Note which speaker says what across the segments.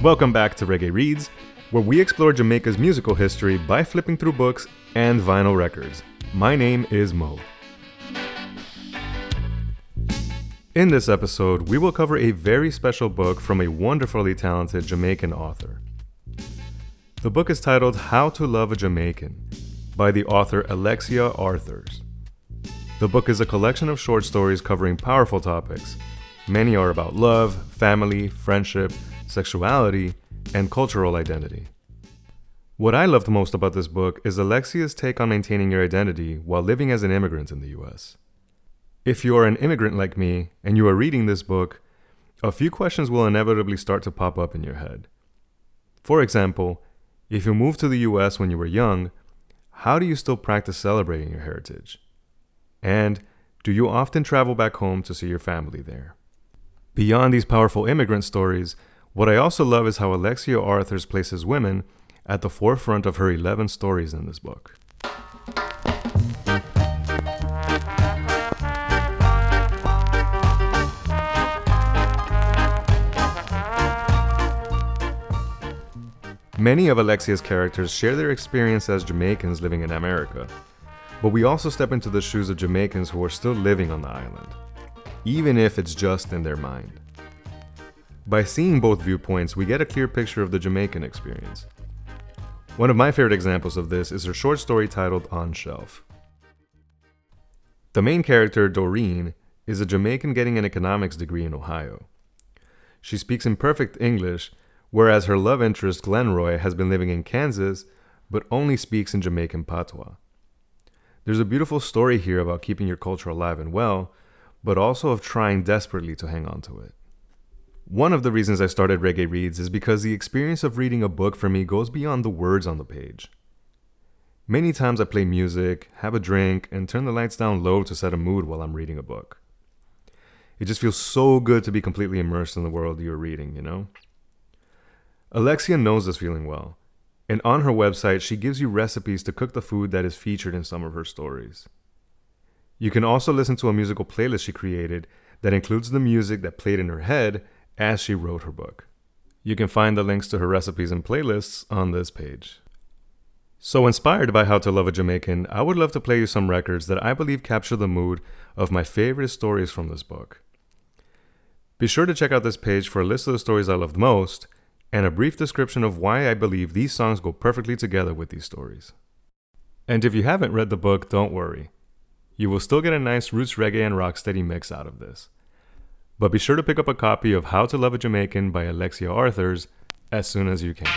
Speaker 1: Welcome back to Reggae Reads, where we explore Jamaica's musical history by flipping through books and vinyl records. My name is Mo. In this episode, we will cover a very special book from a wonderfully talented Jamaican author. The book is titled How to Love a Jamaican by the author Alexia Arthurs. The book is a collection of short stories covering powerful topics. Many are about love, family, friendship, sexuality, and cultural identity. What I loved most about this book is Alexia's take on maintaining your identity while living as an immigrant in the US. If you are an immigrant like me and you are reading this book, a few questions will inevitably start to pop up in your head. For example, if you moved to the US when you were young, how do you still practice celebrating your heritage? And do you often travel back home to see your family there? Beyond these powerful immigrant stories, what I also love is how Alexia Arthurs places women at the forefront of her 11 stories in this book. Many of Alexia's characters share their experience as Jamaicans living in America, but we also step into the shoes of Jamaicans who are still living on the island, even if it's just in their mind. By seeing both viewpoints, we get a clear picture of the Jamaican experience. One of my favorite examples of this is her short story titled On Shelf. The main character, Doreen, is a Jamaican getting an economics degree in Ohio. She speaks in perfect English whereas her love interest, Glenroy, has been living in Kansas but only speaks in Jamaican patois. There's a beautiful story here about keeping your culture alive and well, but also of trying desperately to hang on to it. One of the reasons I started Reggae Reads is because the experience of reading a book for me goes beyond the words on the page. Many times I play music, have a drink, and turn the lights down low to set a mood while I'm reading a book. It just feels so good to be completely immersed in the world you're reading, you know? Alexia knows this feeling well, and on her website, she gives you recipes to cook the food that is featured in some of her stories. You can also listen to a musical playlist she created that includes the music that played in her head as she wrote her book. You can find the links to her recipes and playlists on this page. So, inspired by How to Love a Jamaican, I would love to play you some records that I believe capture the mood of my favorite stories from this book. Be sure to check out this page for a list of the stories I loved most and a brief description of why I believe these songs go perfectly together with these stories. And if you haven't read the book, don't worry. You will still get a nice roots reggae and rocksteady mix out of this. But be sure to pick up a copy of How to Love a Jamaican by Alexia Arthurs as soon as you can.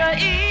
Speaker 2: Love the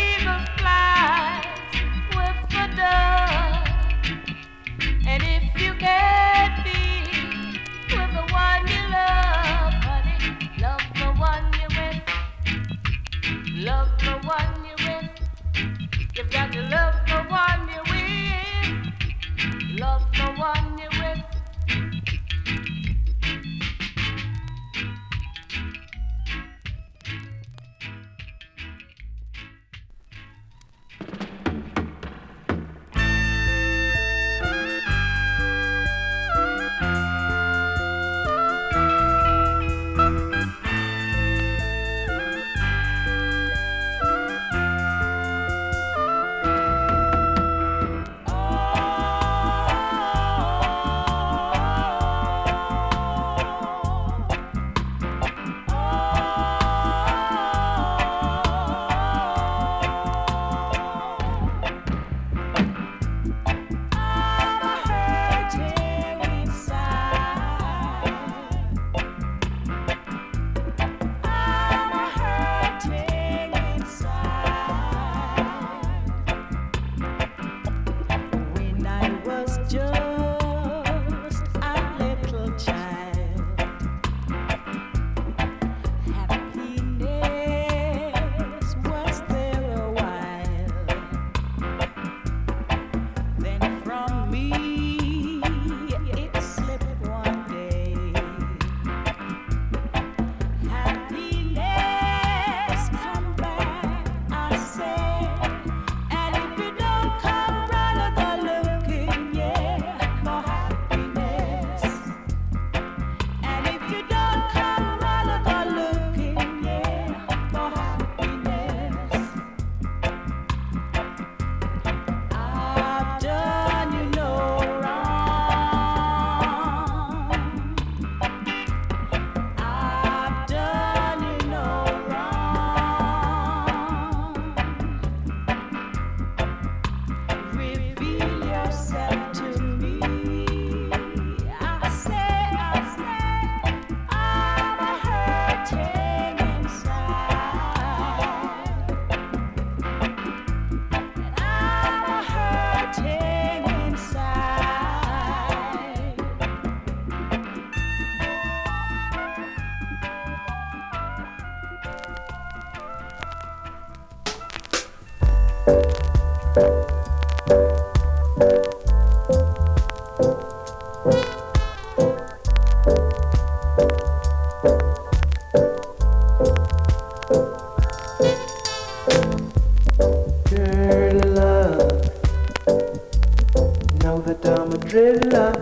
Speaker 2: now that i'm Dreadlock.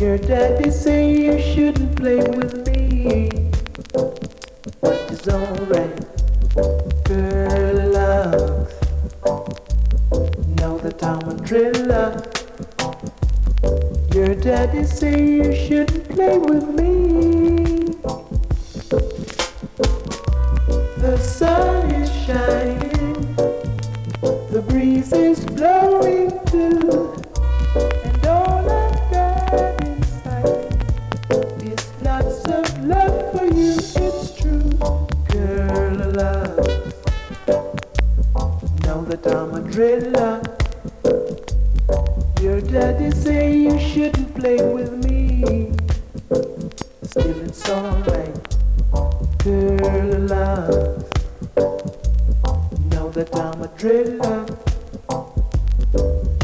Speaker 2: Your daddy say you shouldn't play with me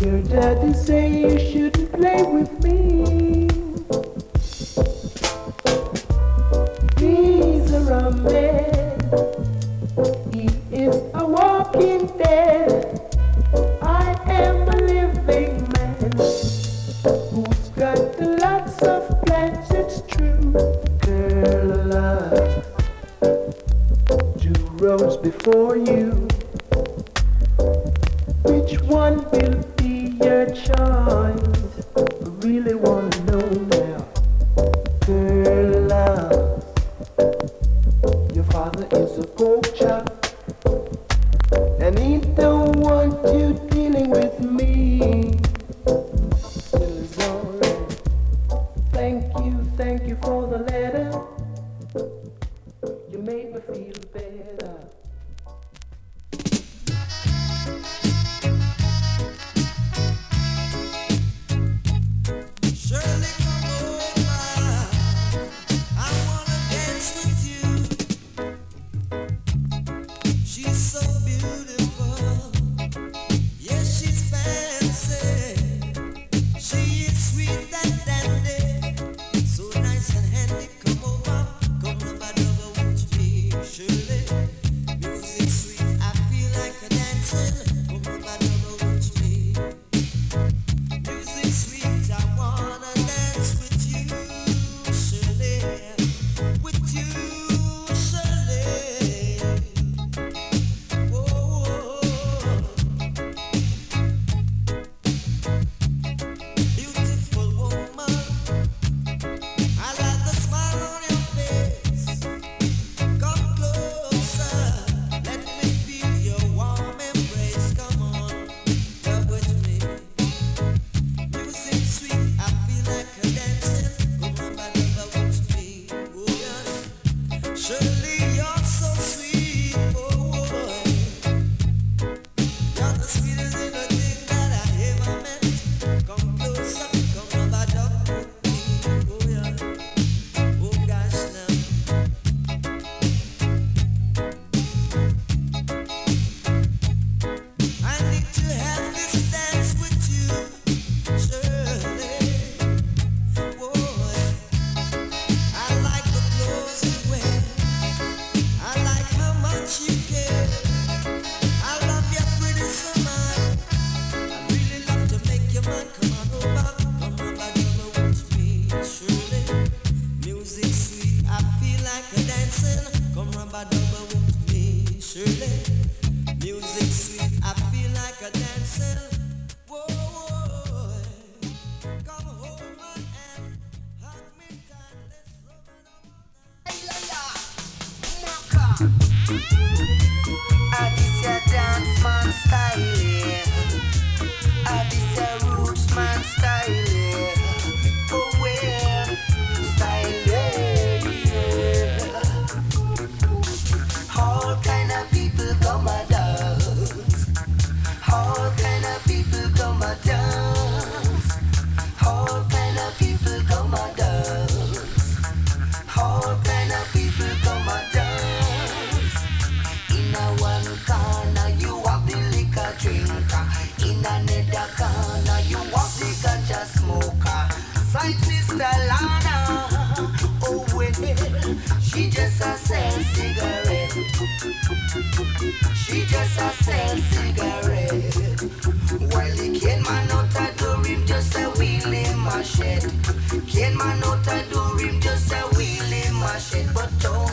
Speaker 2: Your daddy say you shouldn't play with me. He's a rum. He is a walking dead. I am a living man who's got lots of plans. It's true, girl, love. Two rows before you. Which one will be your choice? I really wanna know now. Girl. Your father is a pork chop. And he don't want you dealing with me. Thank you, thank you for the letter. You made me feel better. She just a sell cigarette. While the cane man out a just a my. Cane man out a him just a wheel in my. But don't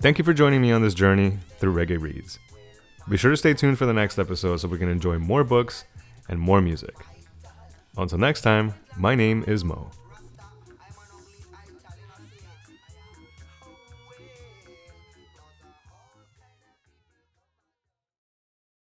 Speaker 1: Thank you for joining me on this journey through Reggae Reads. Be sure to stay tuned for the next episode so we can enjoy more books and more music. Until next time, my name is Mo.